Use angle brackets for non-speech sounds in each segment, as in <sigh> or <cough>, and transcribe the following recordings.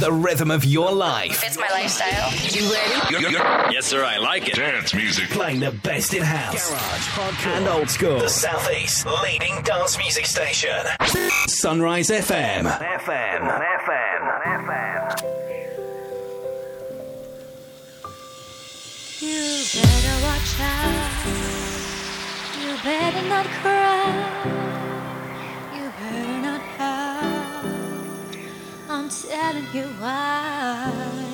The rhythm of your life. It's my lifestyle. You ready? Yes, sir, I like it. Dance music. Playing the best in house, garage, hardcore, and old school. The Southeast leading dance music station. Sunrise FM. FM. FM. FM. You better watch out. You better not cry. I'm telling you why.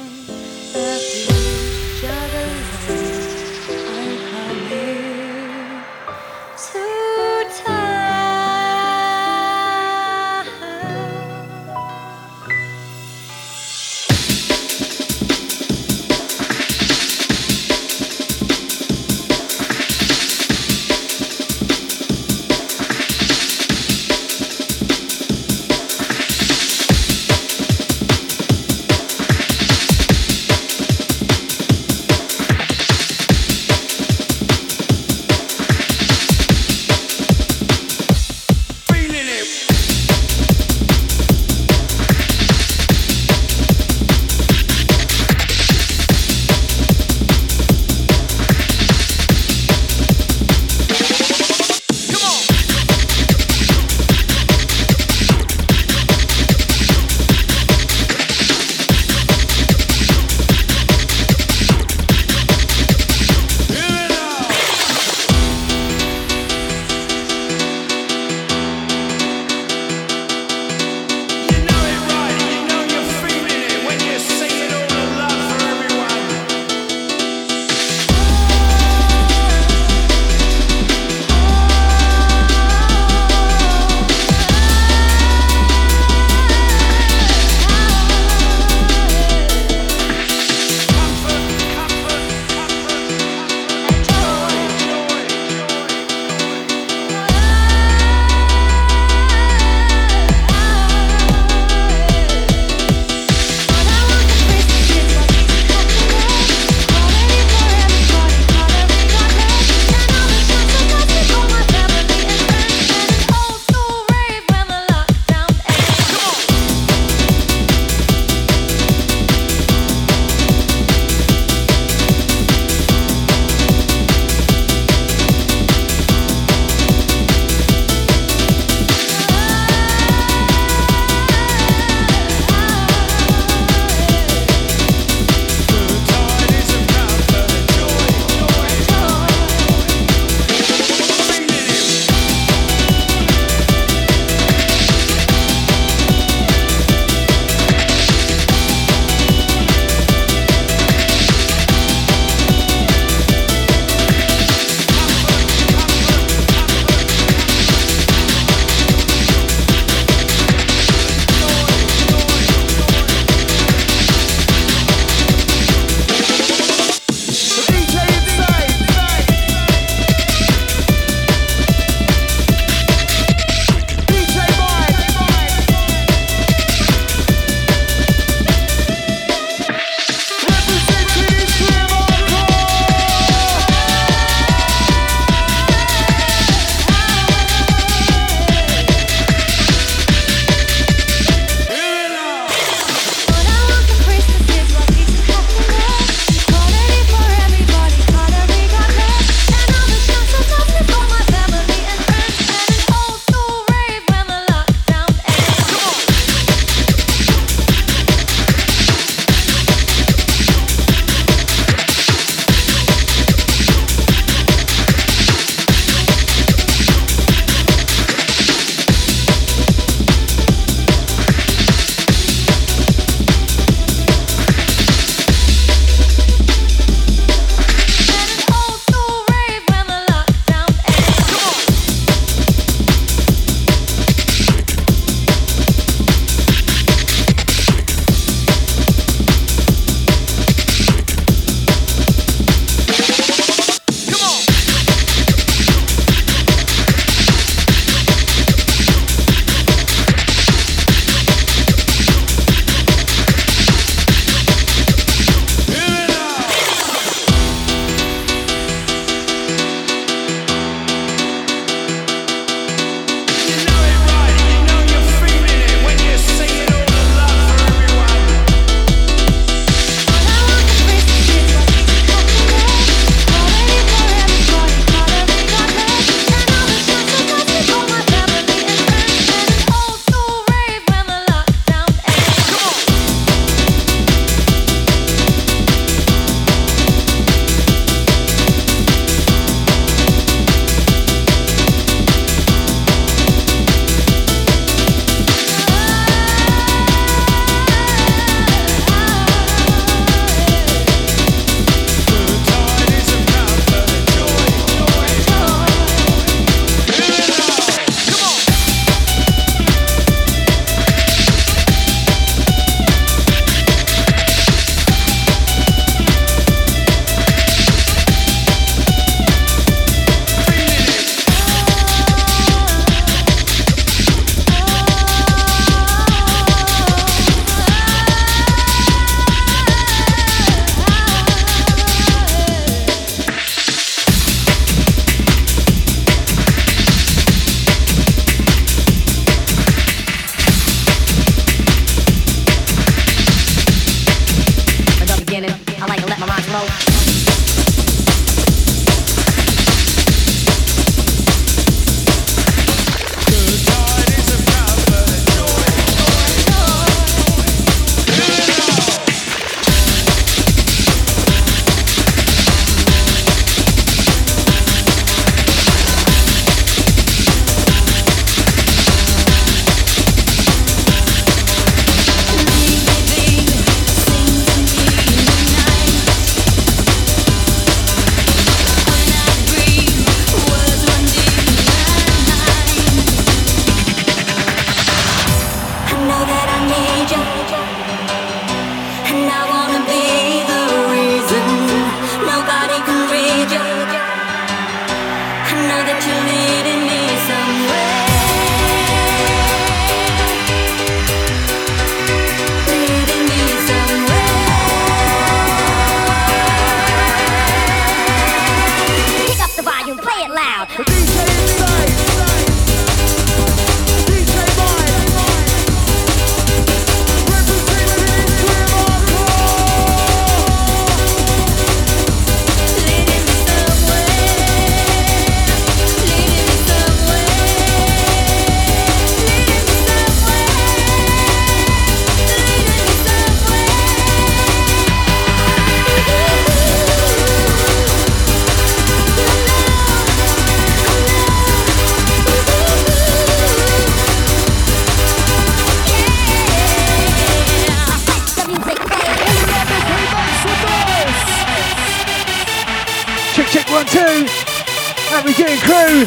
We doing, crew?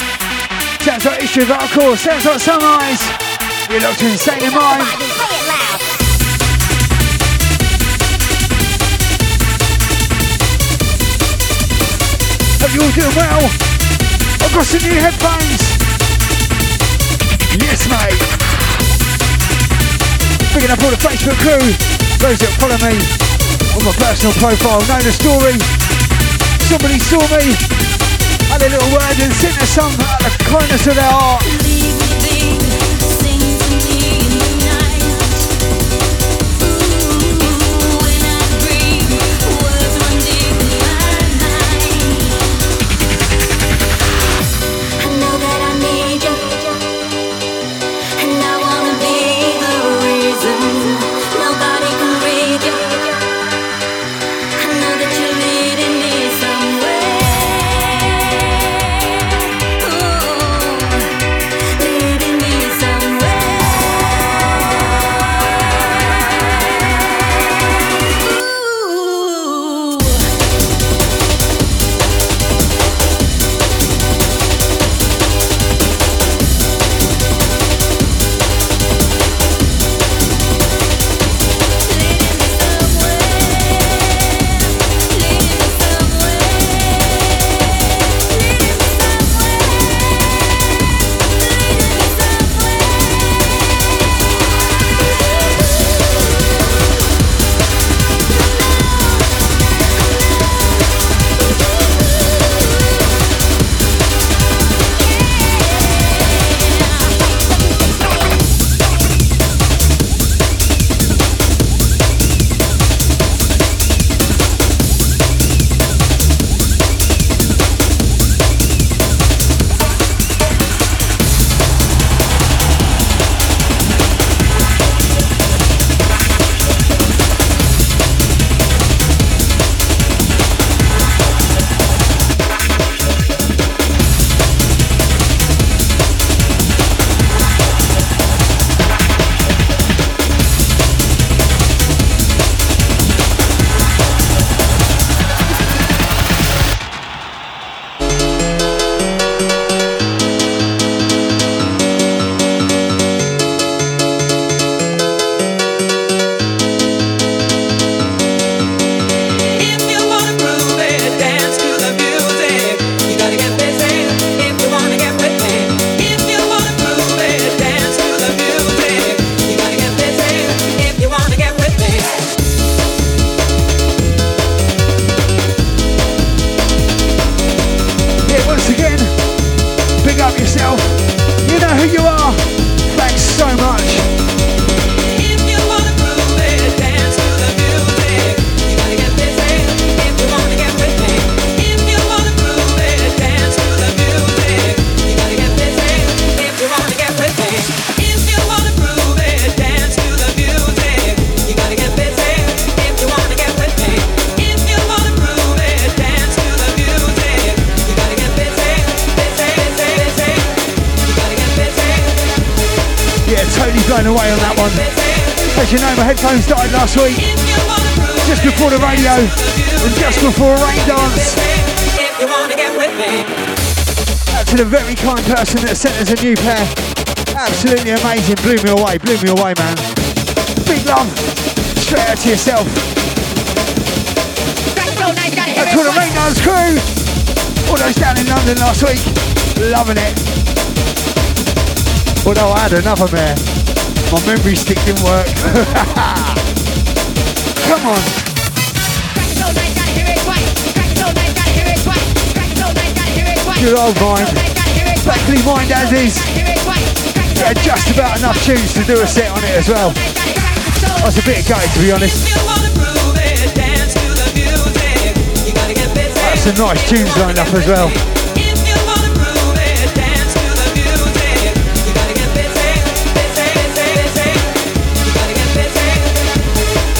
Sounds like issue of hardcore. Sounds like sunrise. You're locked in state of mind. Hope you're all doing well. I've got some new headphones. Yes, mate. Picking up all the Facebook crew. Those that follow me on my personal profile know the story. Somebody saw me, a little word and some out of the kindness of their heart. Person that sent us a new pair. Absolutely amazing. Blew me away. Blew me away, man. Big love. Straight out to yourself. That's for the Rain Dance crew. All those down in London last week. Loving it. Although I had another mare. My memory stick didn't work. <laughs> Come on. Good old mind. Exactly mind as is. Yeah, just about enough tunes to do a set on it as well. I was a bit gutted to be honest. That's some nice tunes lined up as well.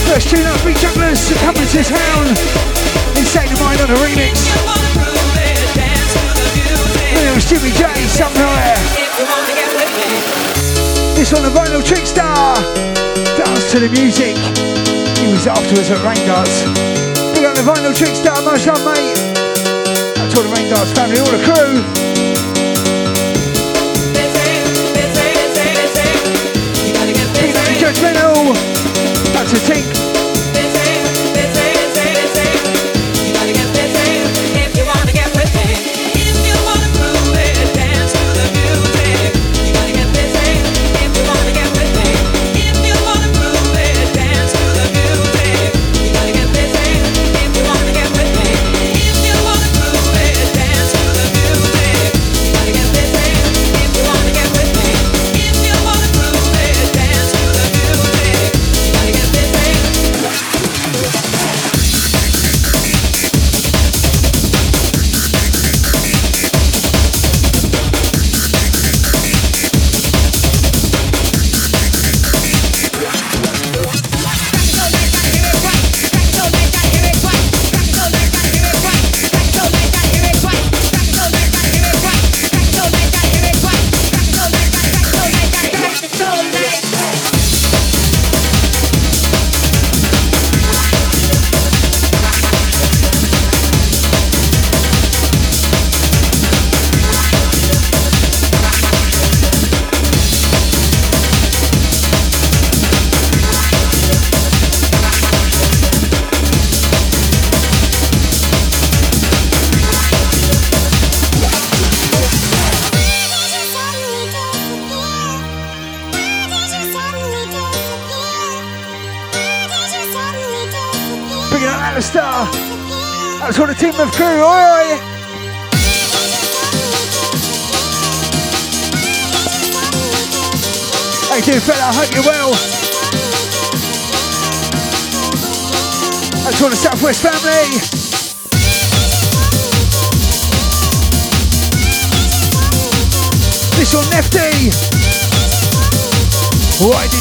First tune up, Beat Jugglers, Accomplices Hound, Insane of Mind on a remix was Jimmy J somewhere. This one, the Vinyltrixta. Dance to the music. He was afterwards at Rain Dance. Big up the Vinyltrixta, much love, mate. to all the Rain Dance family, all the crew. Judgmental. That's a tink.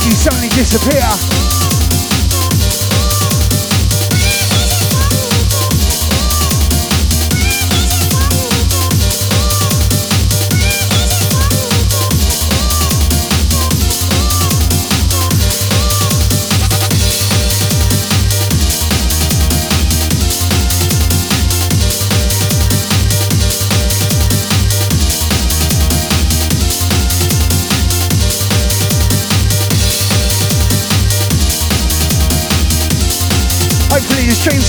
You suddenly disappear?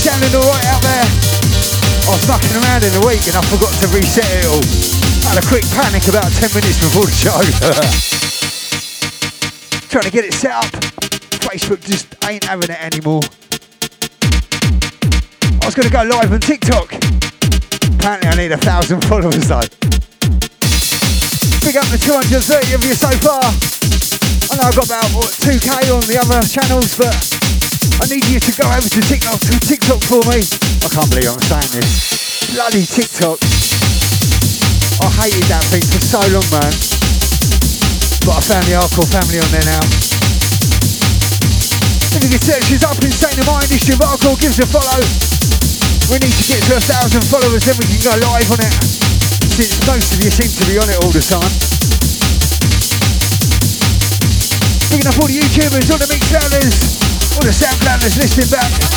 Sounding alright out there. I was mucking around in the week and I forgot to reset it all. Had a quick panic about 10 minutes before the show. <laughs> Trying to get it set up. Facebook just ain't having it anymore. I was going to go live on TikTok. Apparently I need a thousand followers though. Big up the 230 of you so far. I know I've got about what, 2k on the other channels, but I need you to go over to TikTok, TikTok for me. I can't believe I'm saying this. Bloody TikTok. I hated that thing for so long, man. But I found the hardcore family on there now. If you can search us up in My Industry of Hardcore, give us a follow. We need to get to a thousand followers, then we can go live on it. Since most of you seem to be on it all the time. Picking up all the YouTubers, all the mix all the SoundClouders listening back.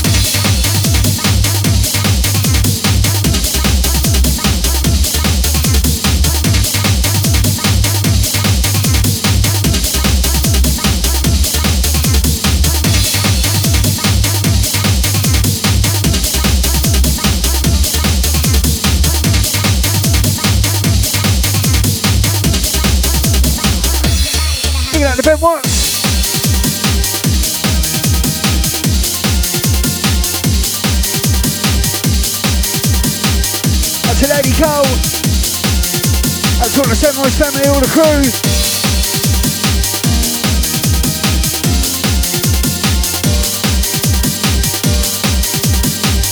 the Ben Watts. Lady Cole. That's all the Sunrise family, all the crew.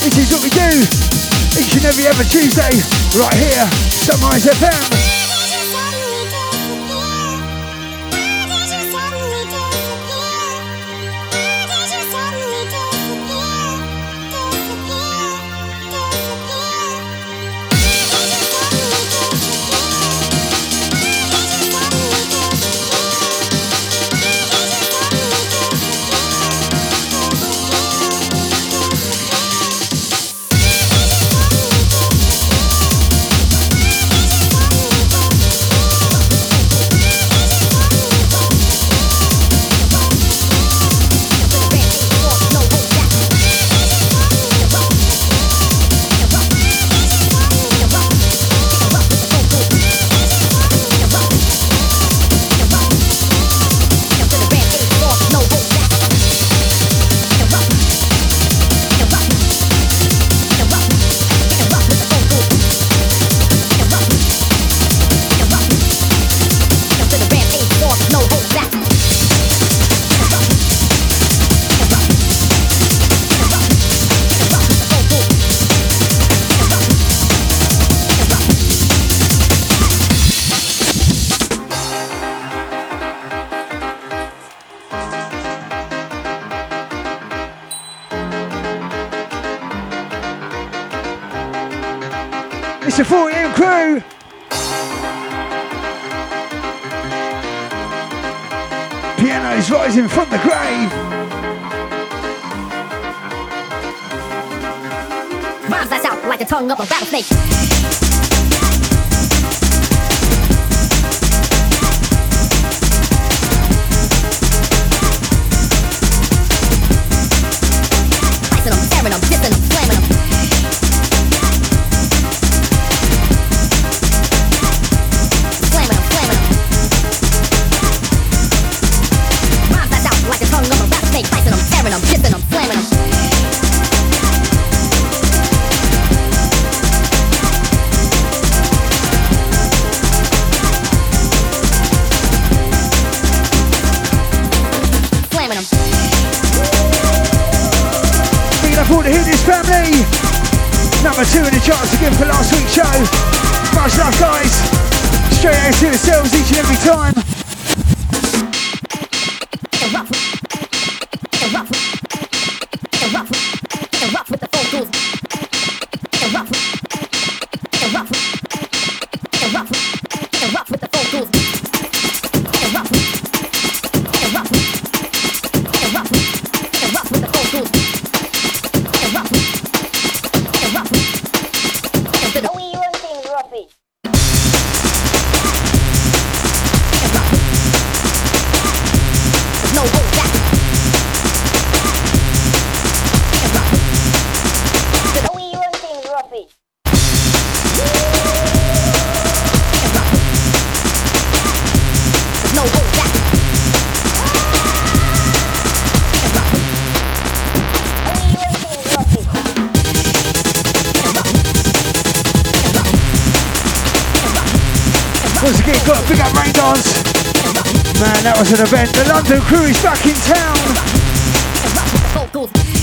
This is what we do each and every other Tuesday, right here, Sunrise FM. number two in the charts again for last week's show. Much love, guys. Straight out to yourselves each and every time. was an event. The London crew is back in town.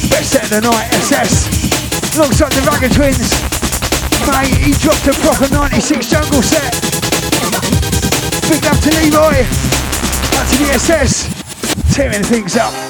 Best set of the night, SS. Alongside the Ragged Twins. Mate, he dropped a proper 96 jungle set. Big up to Leroy. Back to the SS. Tearing things up.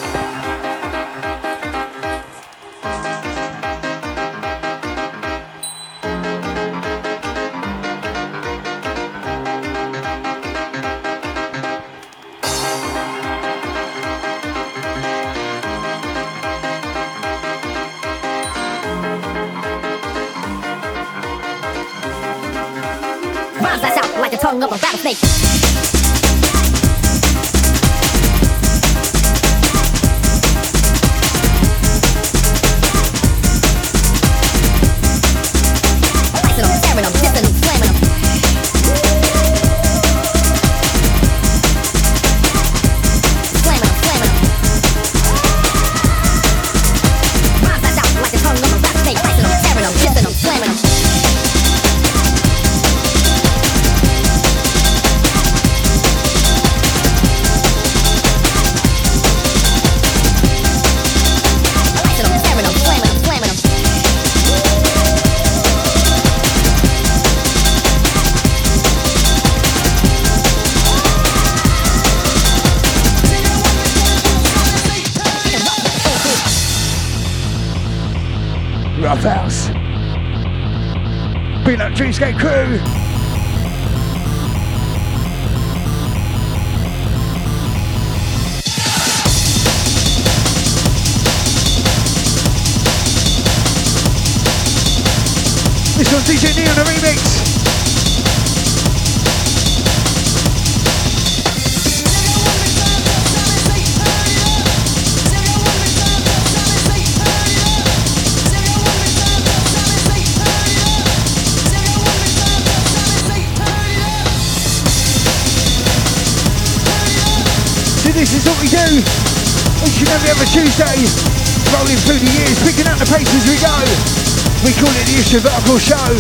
Miracle Show.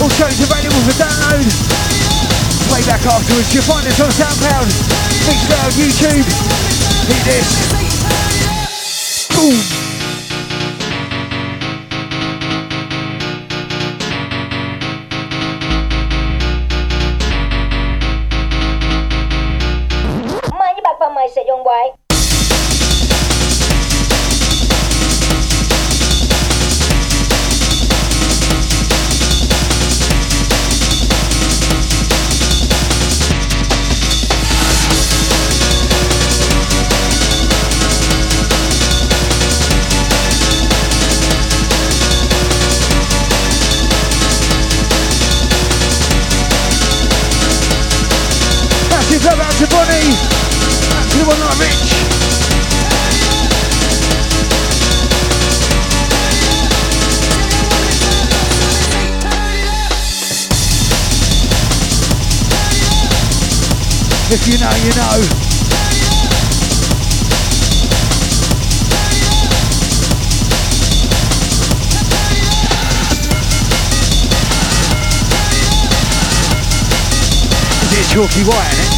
All shows available for download. Playback afterwards. You'll find us on SoundCloud, Mixcloud, YouTube. Hit this. Boom. you know. Chalky White,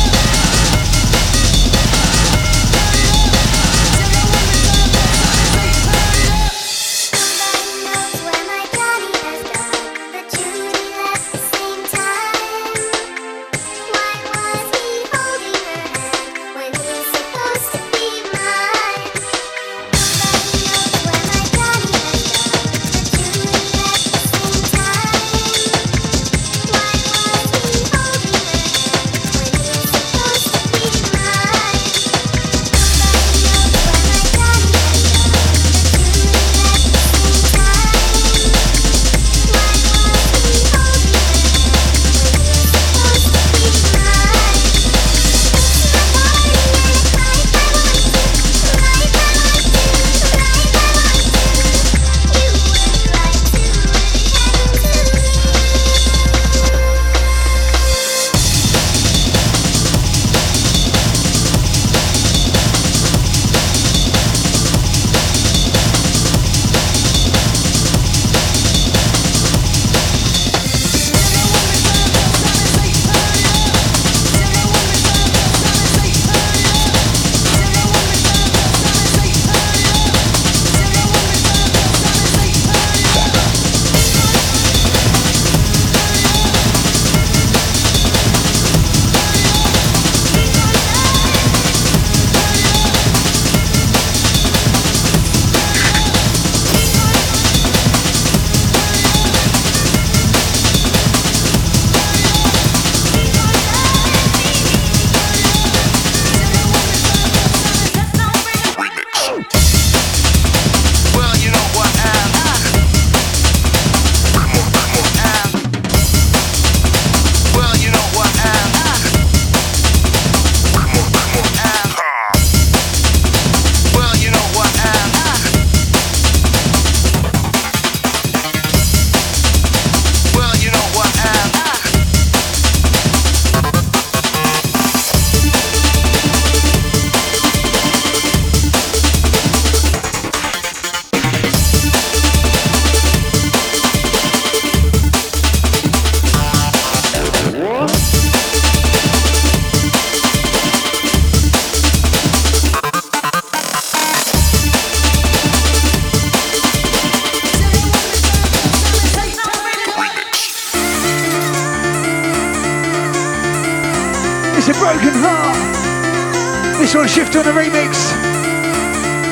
It's a broken heart. This one Shifter the remix.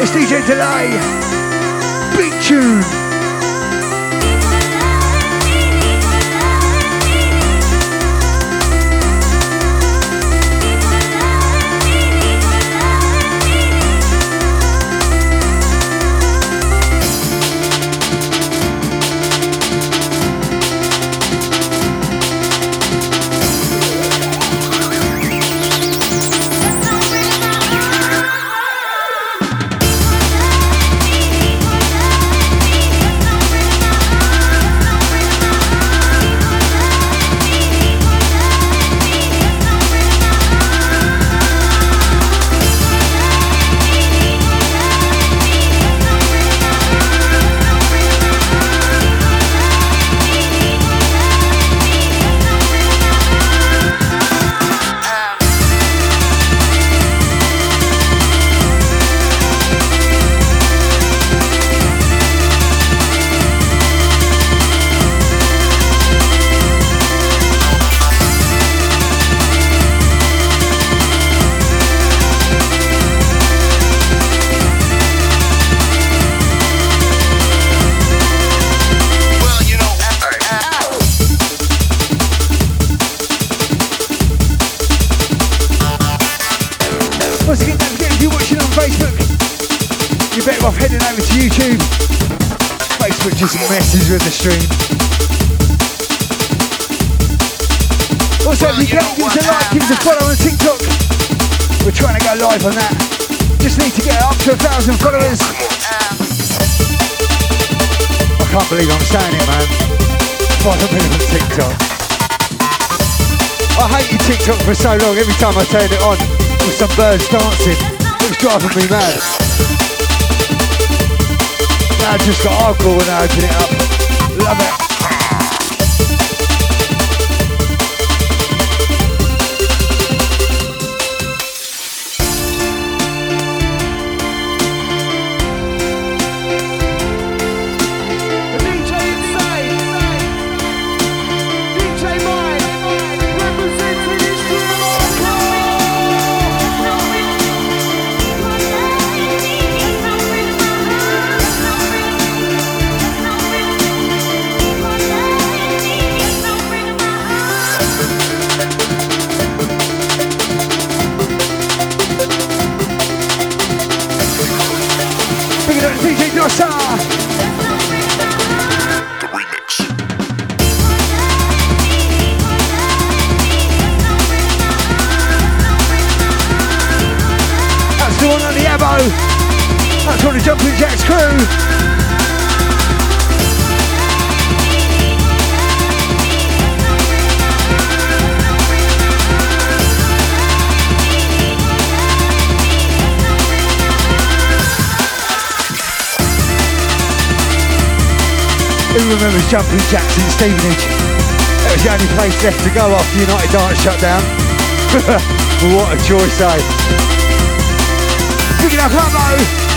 It's DJ Delay. Big tune. Live on that. Just need to get up to a thousand followers. I can't believe I'm saying it, man. Five million on TikTok. I hated TikTok for so long. Every time I turned it on, with some birds dancing, it was driving me mad. Now I just got hardcore when I open it up. Love it. Jumping Jacks in Stevenage? It was the only place left to go after United Dance shut down. <laughs> what a choice, eh? Picking up Hubbo.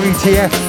going to you.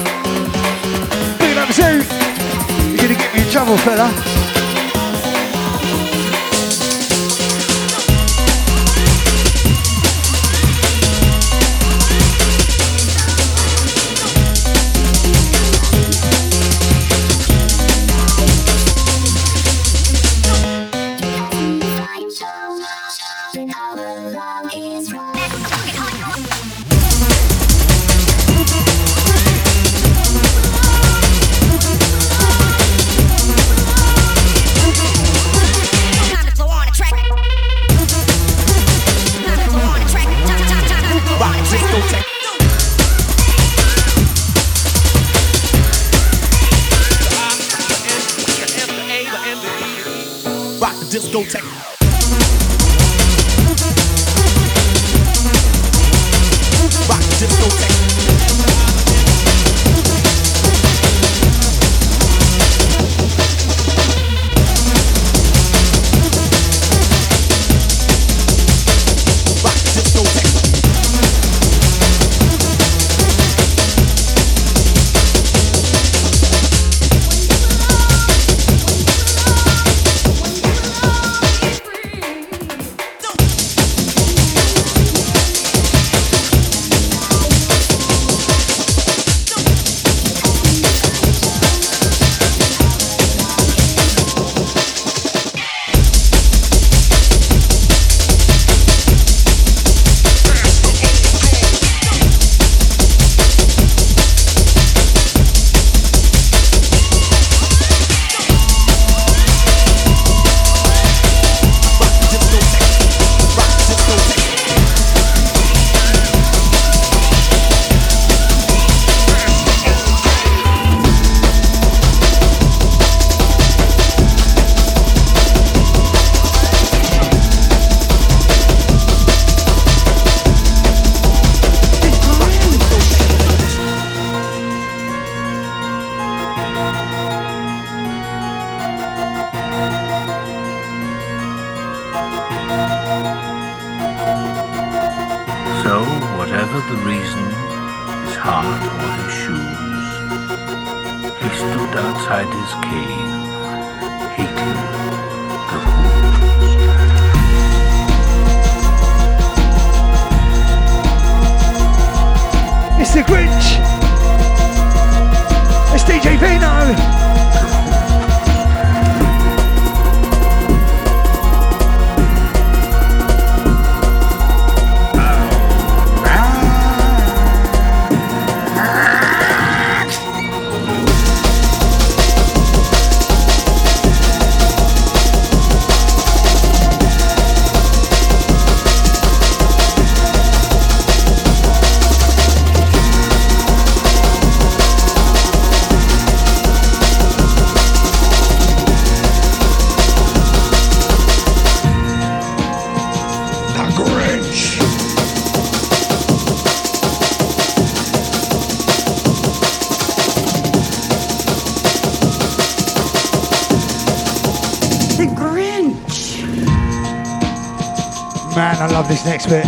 next bit.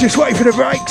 Just wait for the break.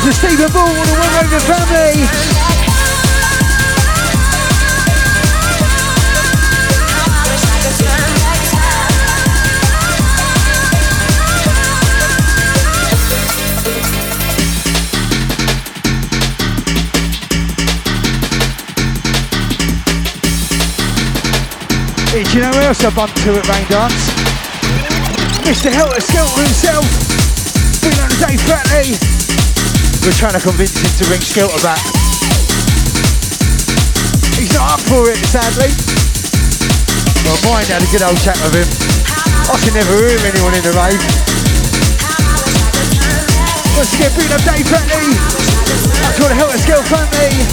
out to Stephen Ball, the One Ranger family. Hey, do you know who else I bumped to at Raindance? Mr. Helter Skelter himself. Been on the day, Fatley. We're trying to convince him to bring Skelter back. He's not up for it, sadly. Well, mine had a good old chat with him. I can never hear anyone in the rave. Once again, get up Dave Bentley. I call the Helter Skelter me.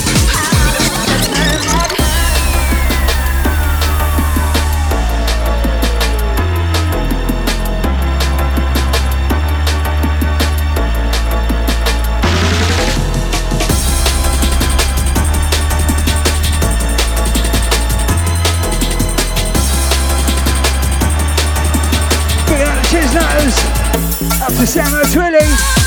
out to Samo Twilly.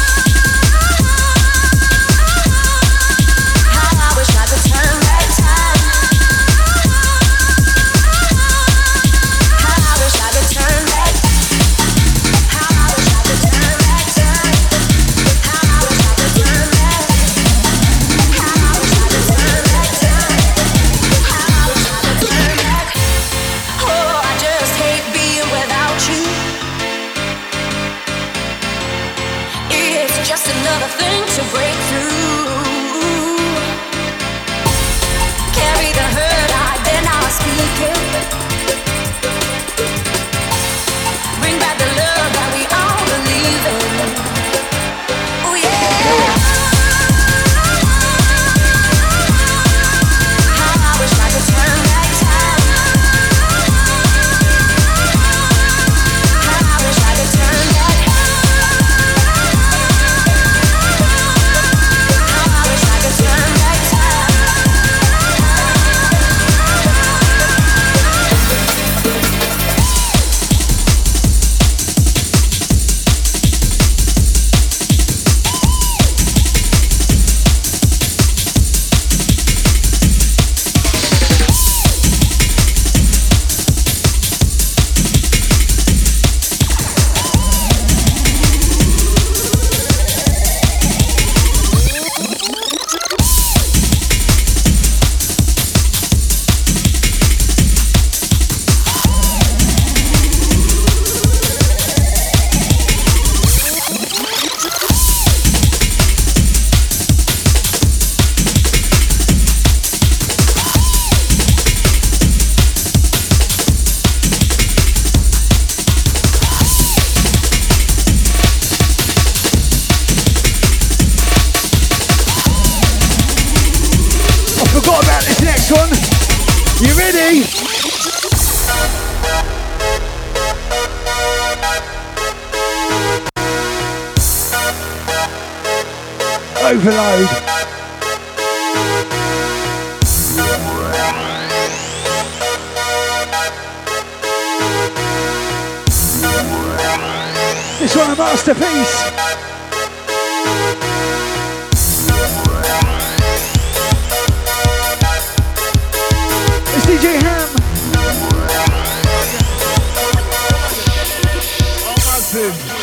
Picking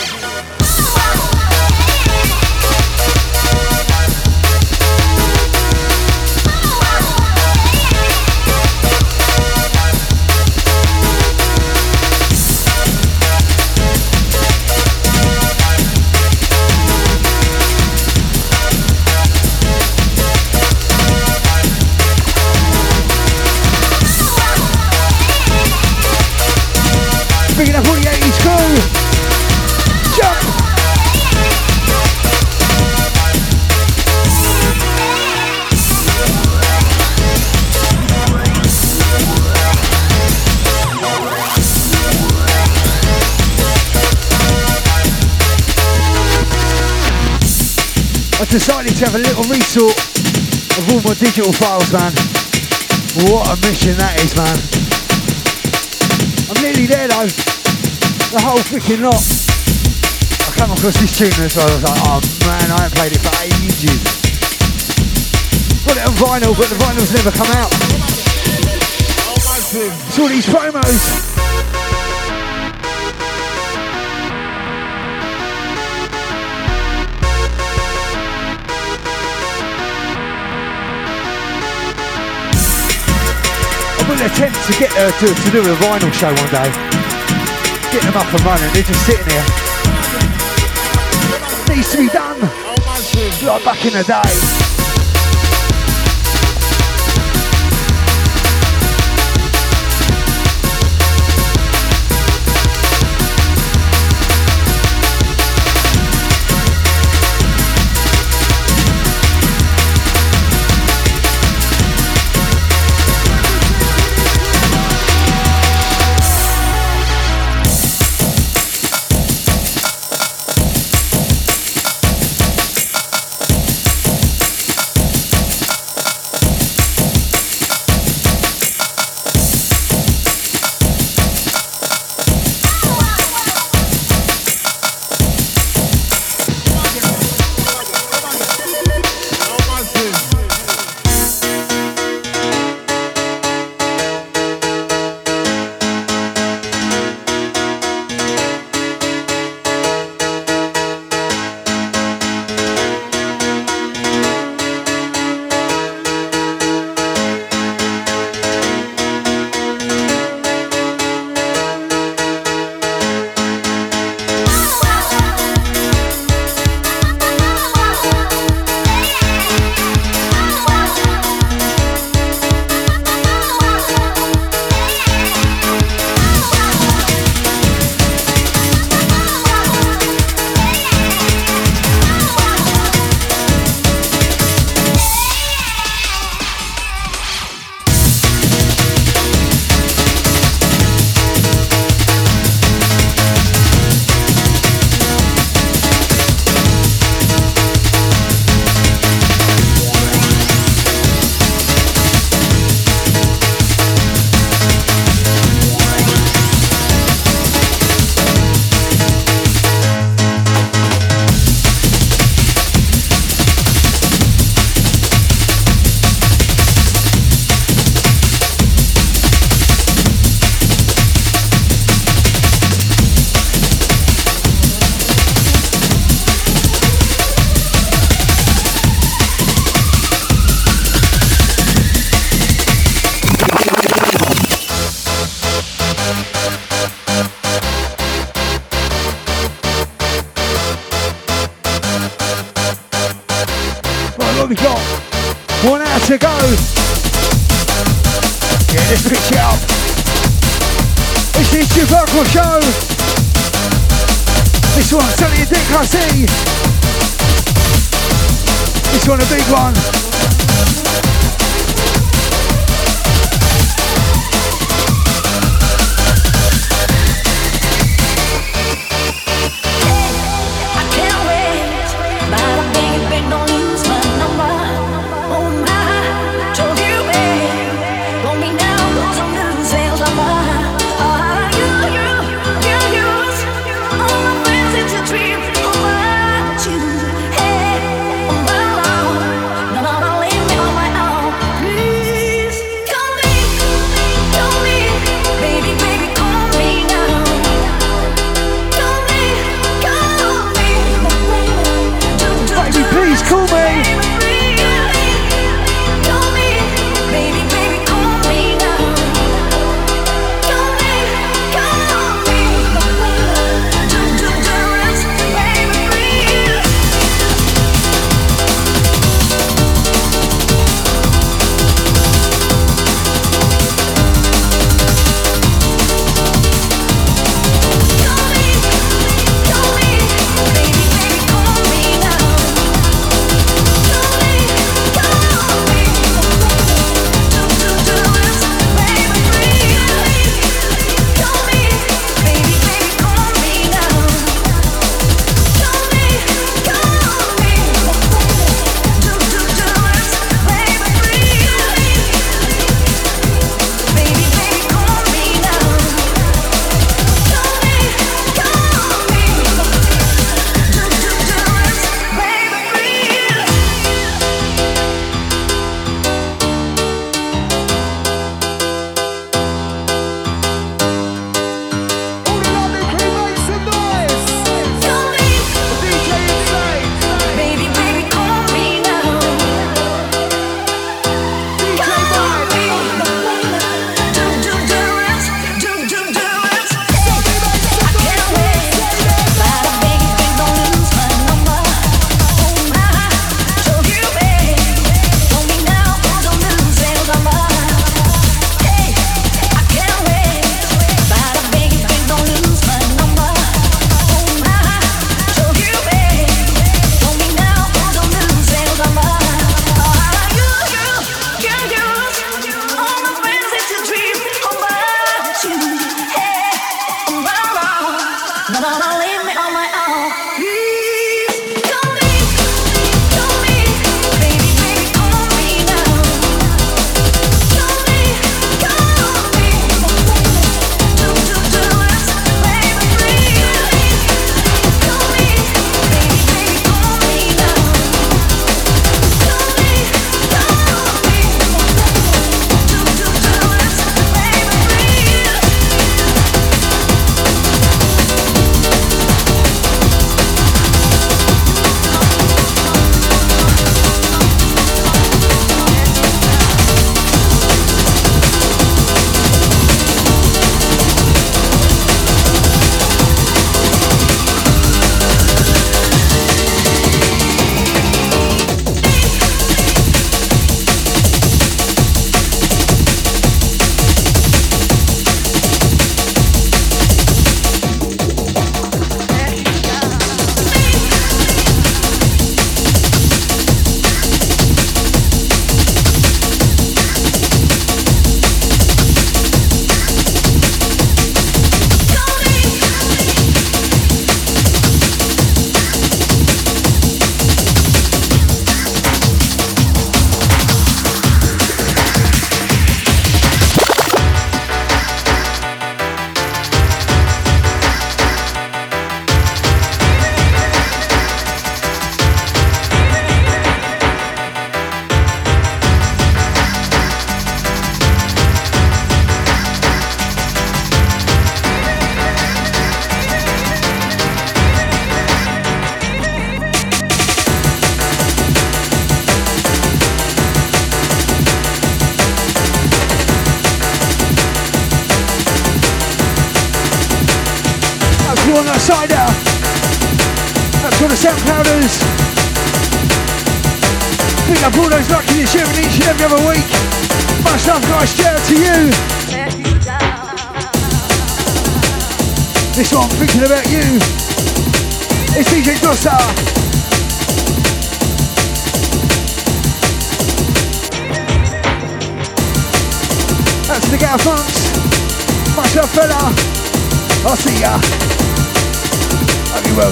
to have a little resort of all my digital files, man. What a mission that is, man. I'm nearly there though. The whole freaking lot. I came across this tune as well. I was like, oh man, I haven't played it for ages. Got it on vinyl, but the vinyl's never come out. It's all these promos. Will attempt to get her to, to do a vinyl show one day. Get them up and running. They're just sitting here. Needs to be done. Like back in the day. One hour to go. Let's pitch it up. It's the Stu Vocal Show. This one, Tony Dick, I see. This one, a big one.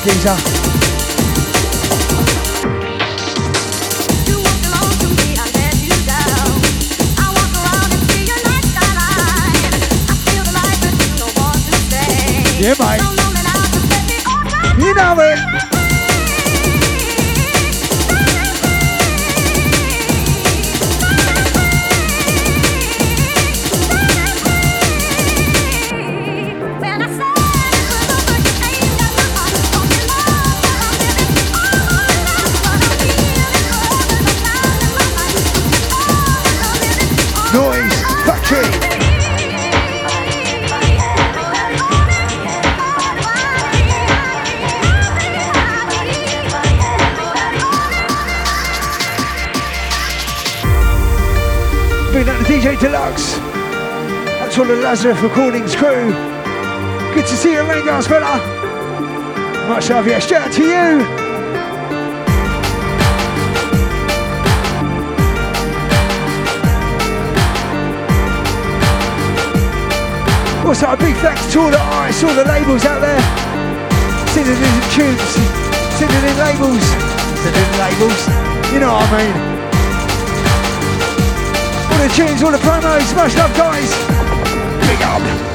Hope you The Recordings crew. Good to see you, rain fella. Much love, yeah. Shout out to you. Also, a big thanks to all the artists, all the labels out there. Sending in tunes, sending in labels, sending in labels. You know what I mean. All the tunes, all the promos, much love, guys. Big up.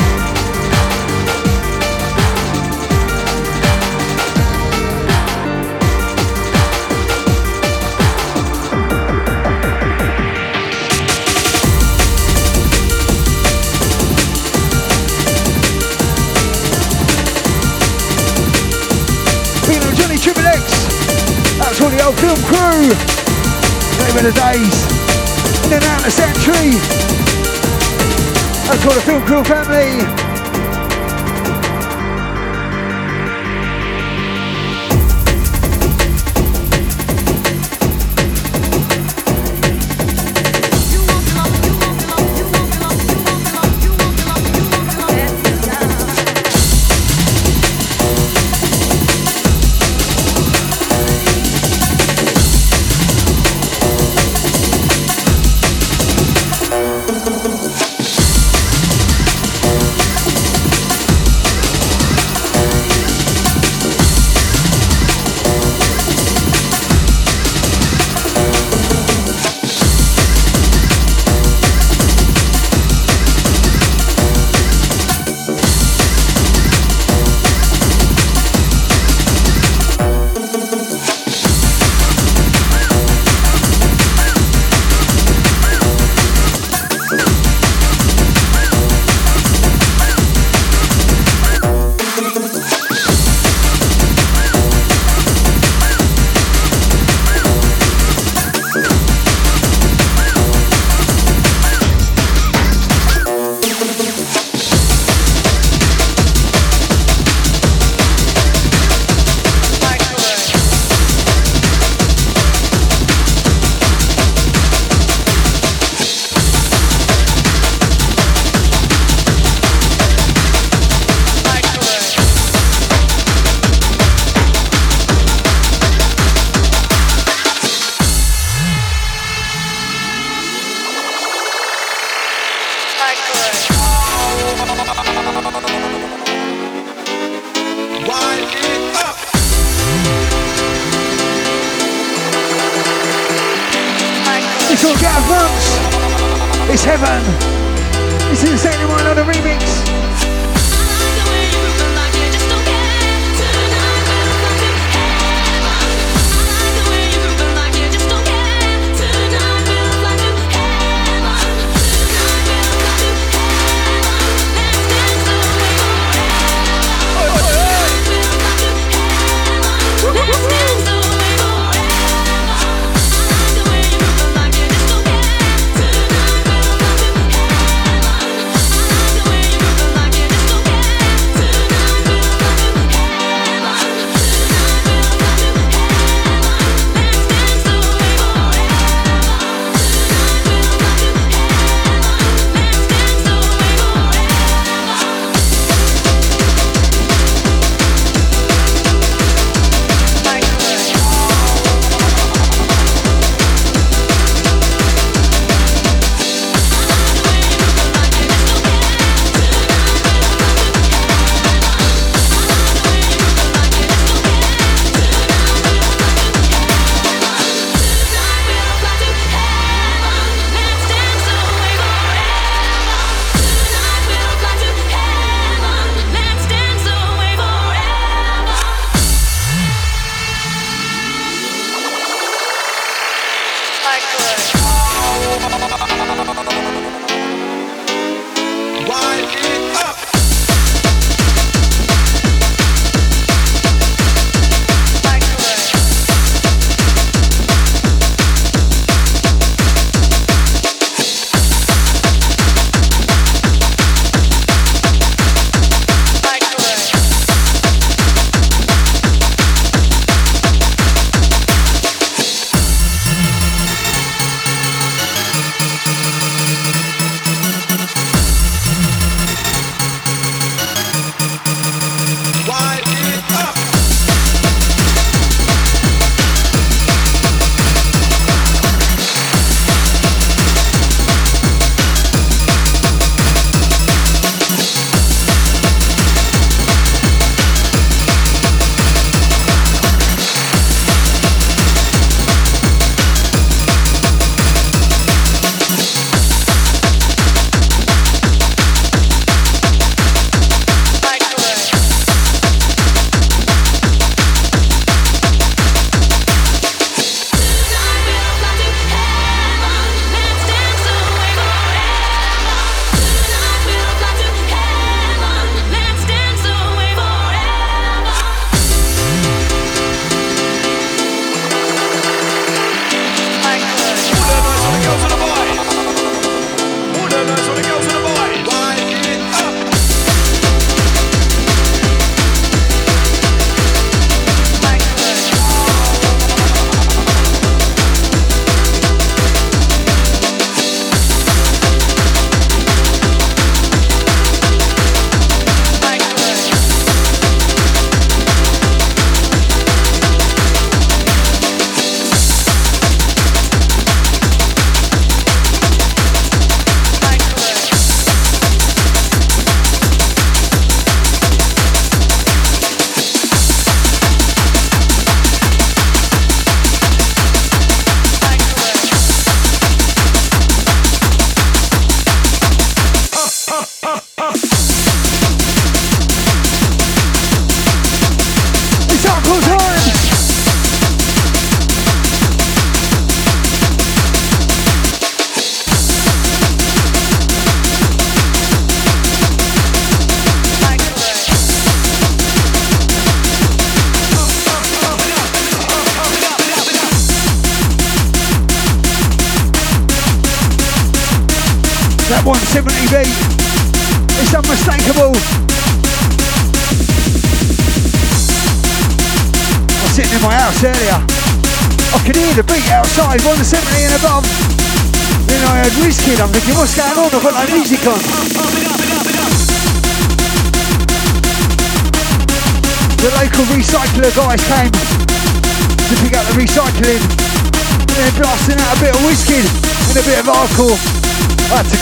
All the old 4am Kru. Name of the days. In and out of century. That's all the 4am Kru family.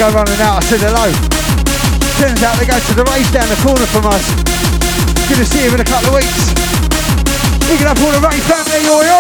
I running out, I said hello. Turns out they go to the race down the corner from us. Good to see him in a couple of weeks. Picking up all the race family, oi!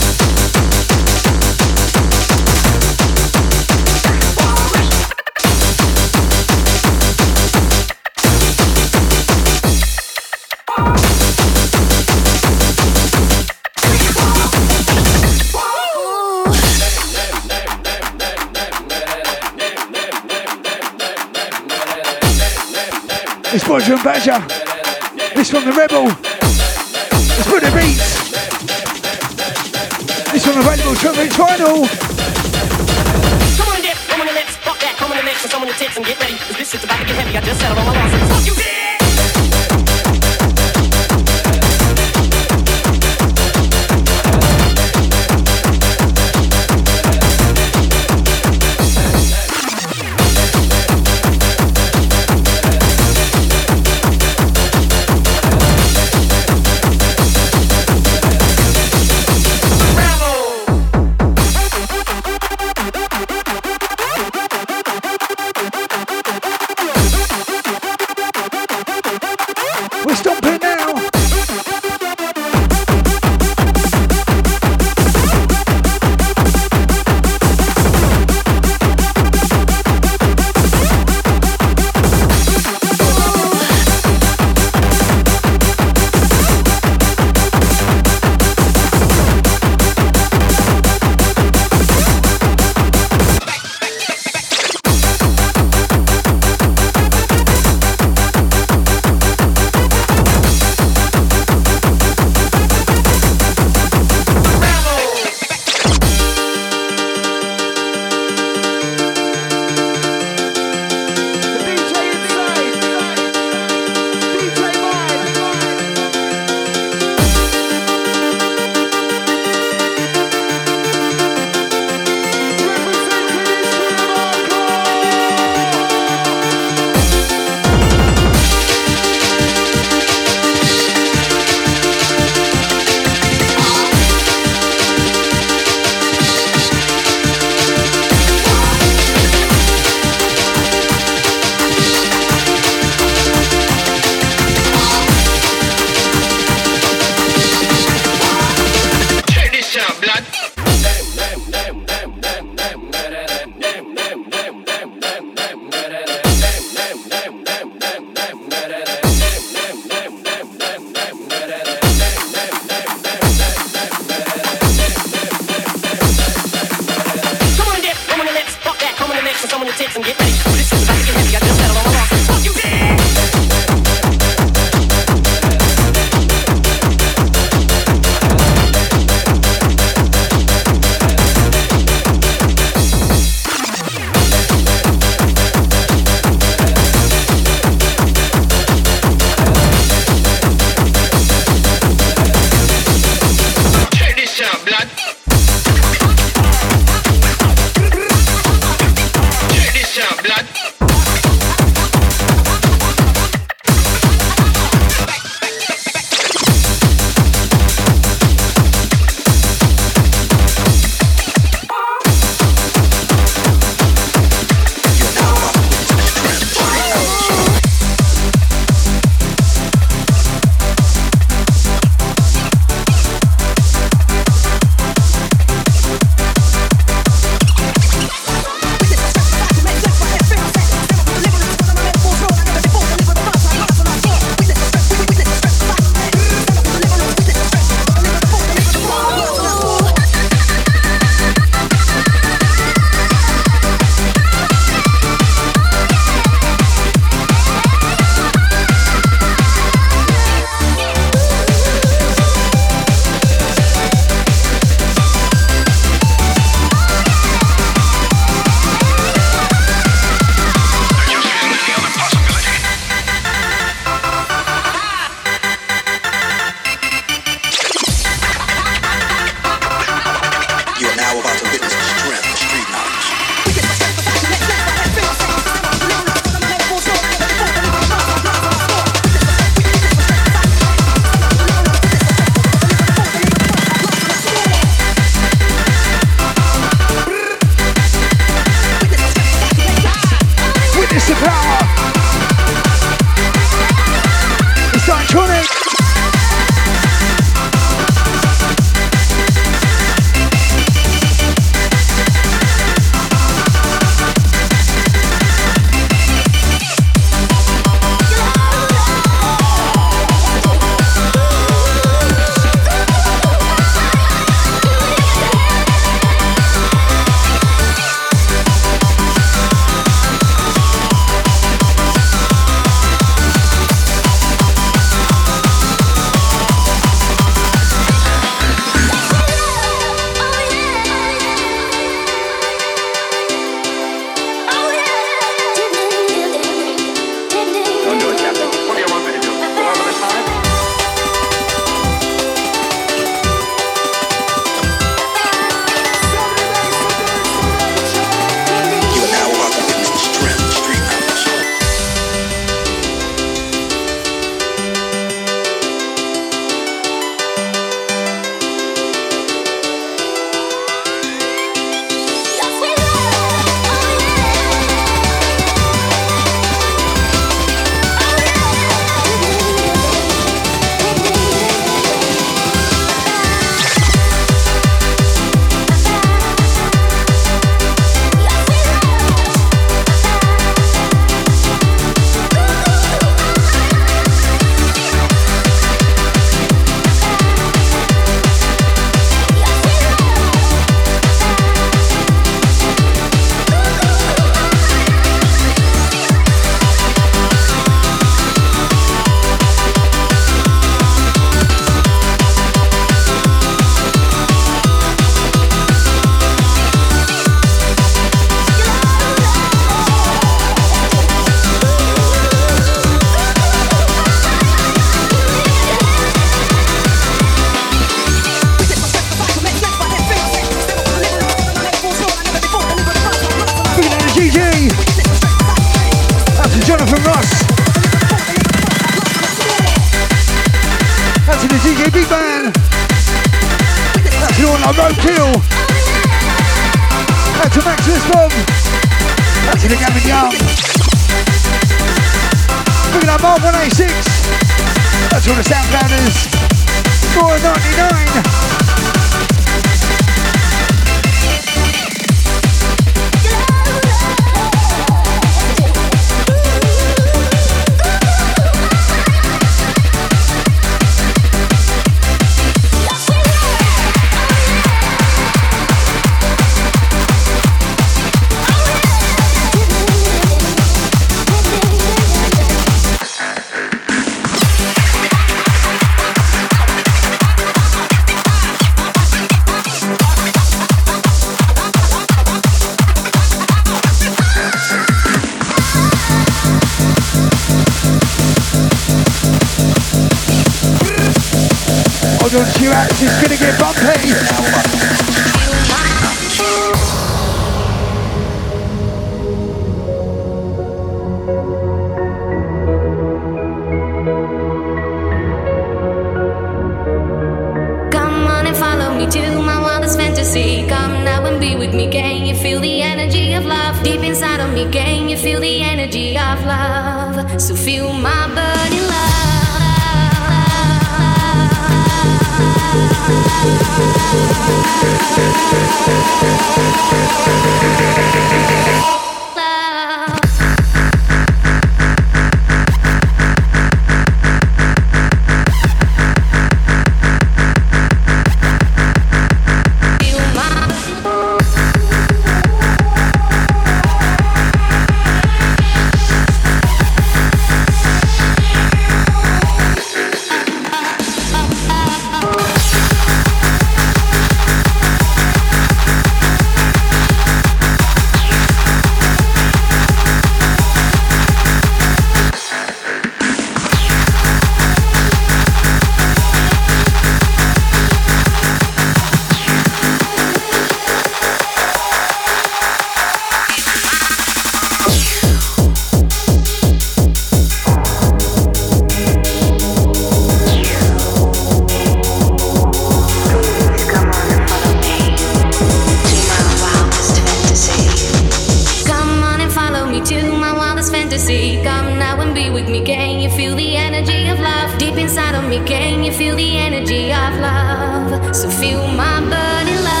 Energy of love? So feel my burning love.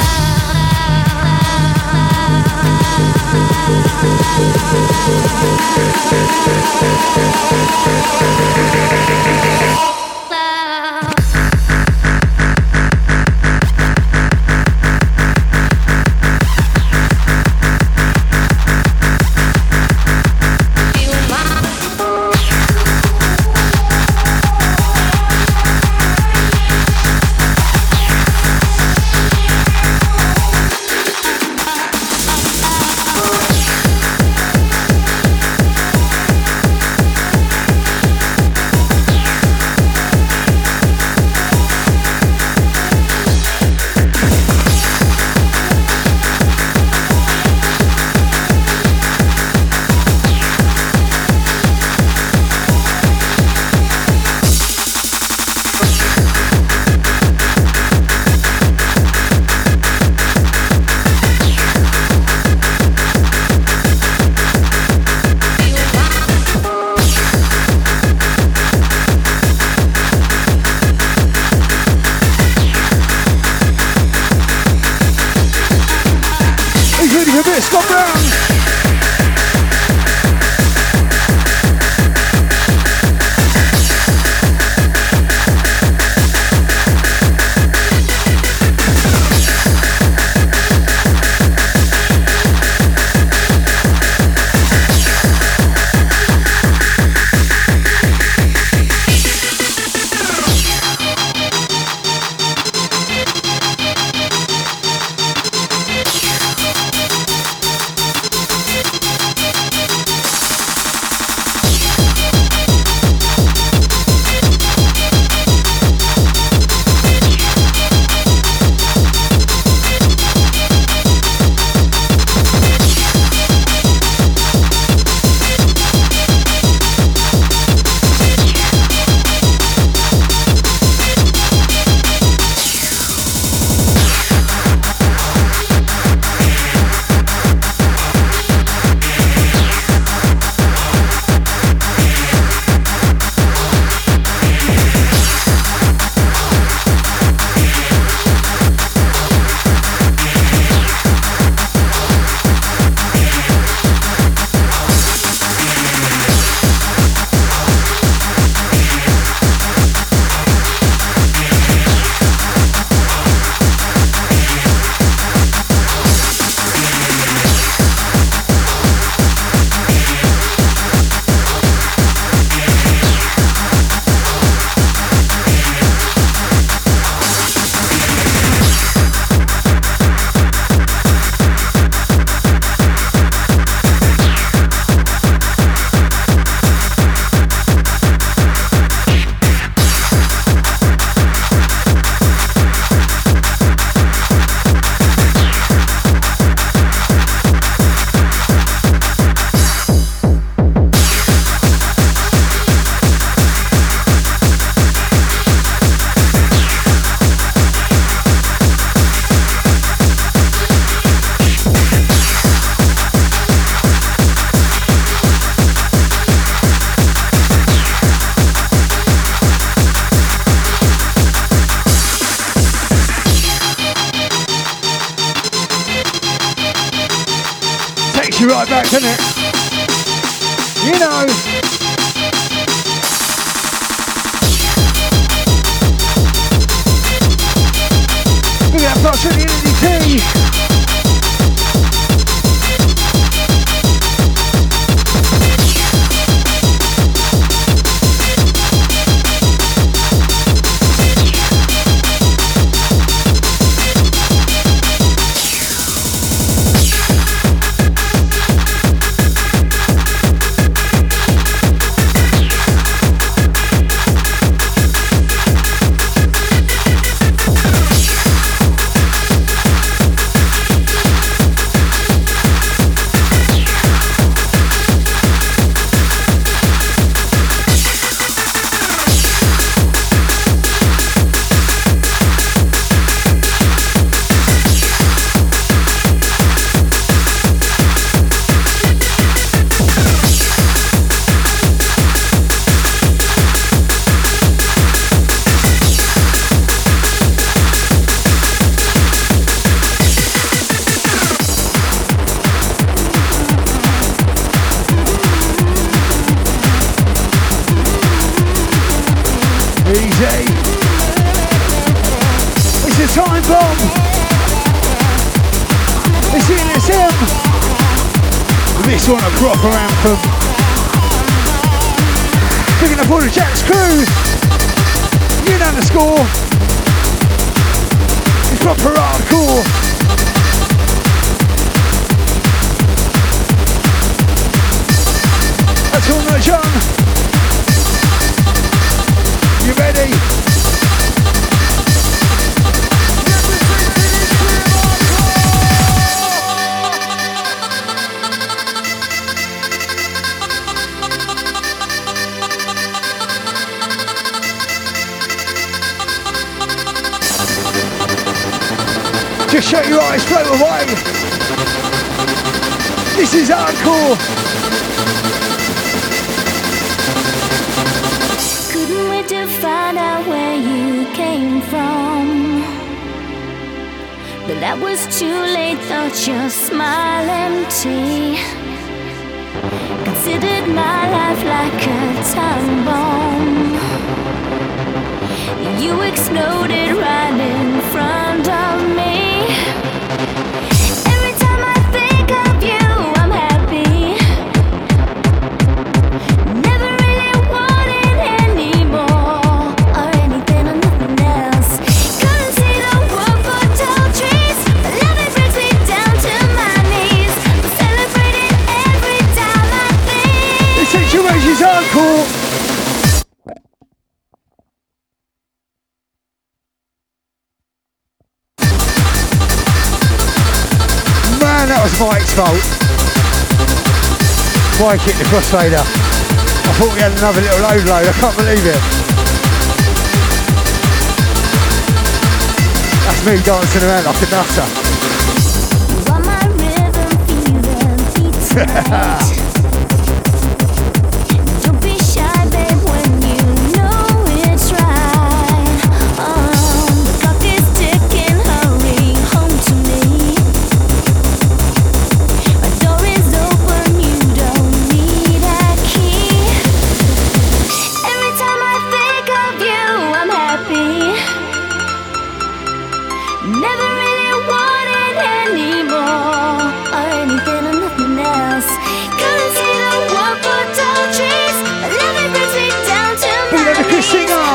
crossfader. I thought we had another little overload, I can't believe it. That's me dancing around like a nutter. <laughs>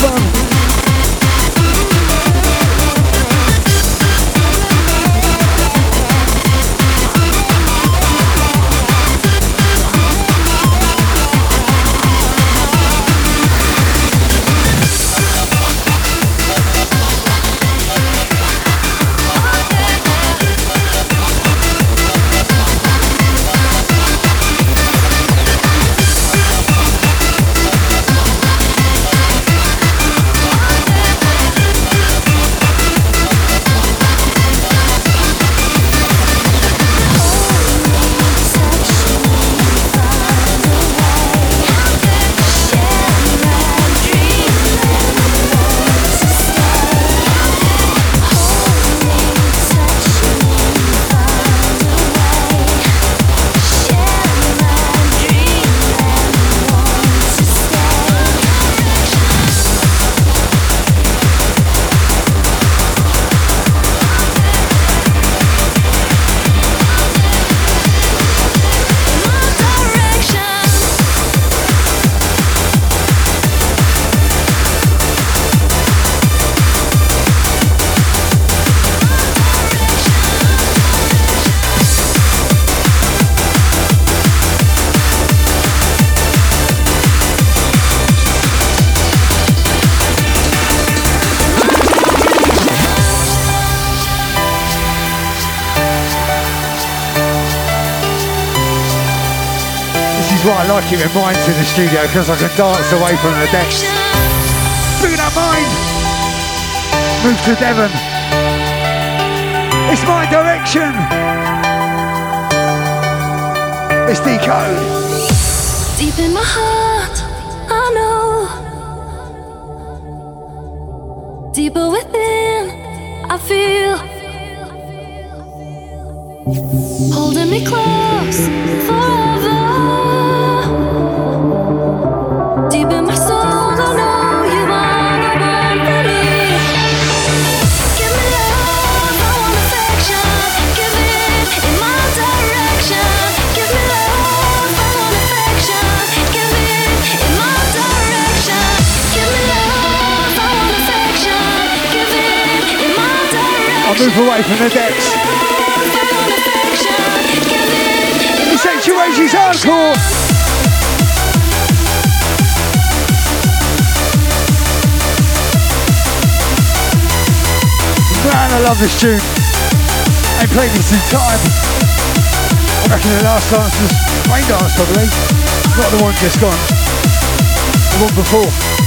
fun. I keep my mind to the studio because I can dance away from the decks. Through that mind, move to Devon. It's my direction. It's D:Code. love this tune. I played this in time. I reckon the last dance was Raindance probably. Not the one just gone. The one before.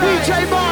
DJ Bob.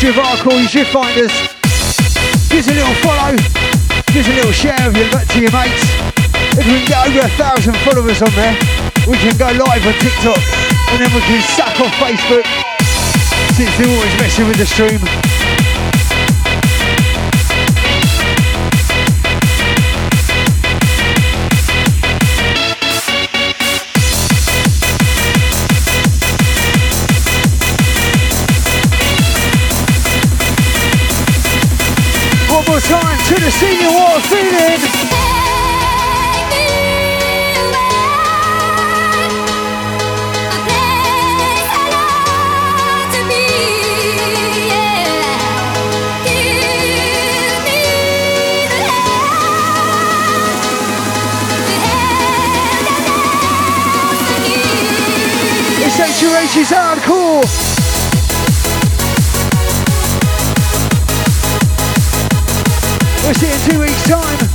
Driv article, you should find us. Give us a little follow, give us a little share of your, to your mates. If we can get over a thousand followers on there, we can go live on TikTok and then we can sack off Facebook since they're always messing with the stream. time to the senior wall seated. She's hardcore. We'll see you in two weeks' time.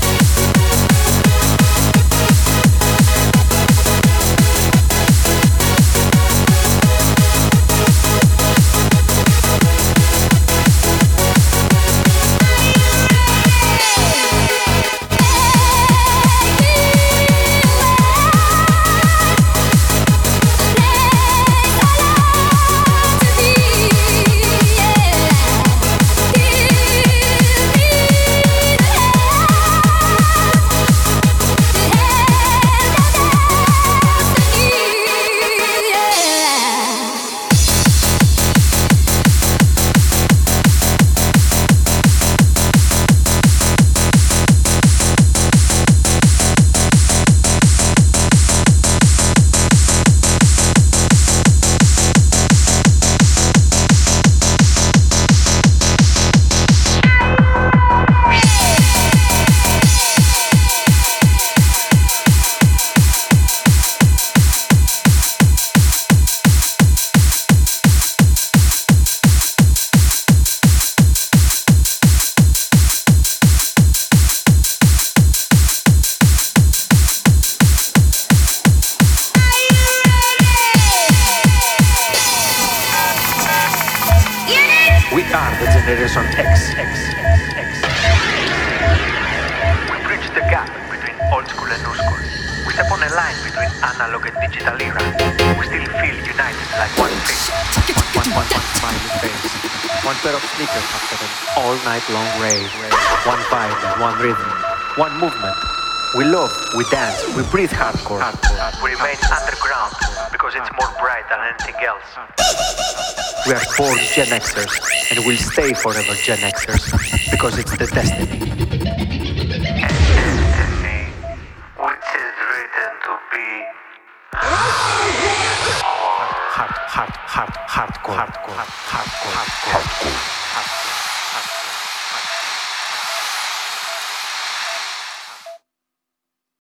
For Gen Xers and will stay forever Gen Xers because it's the destiny.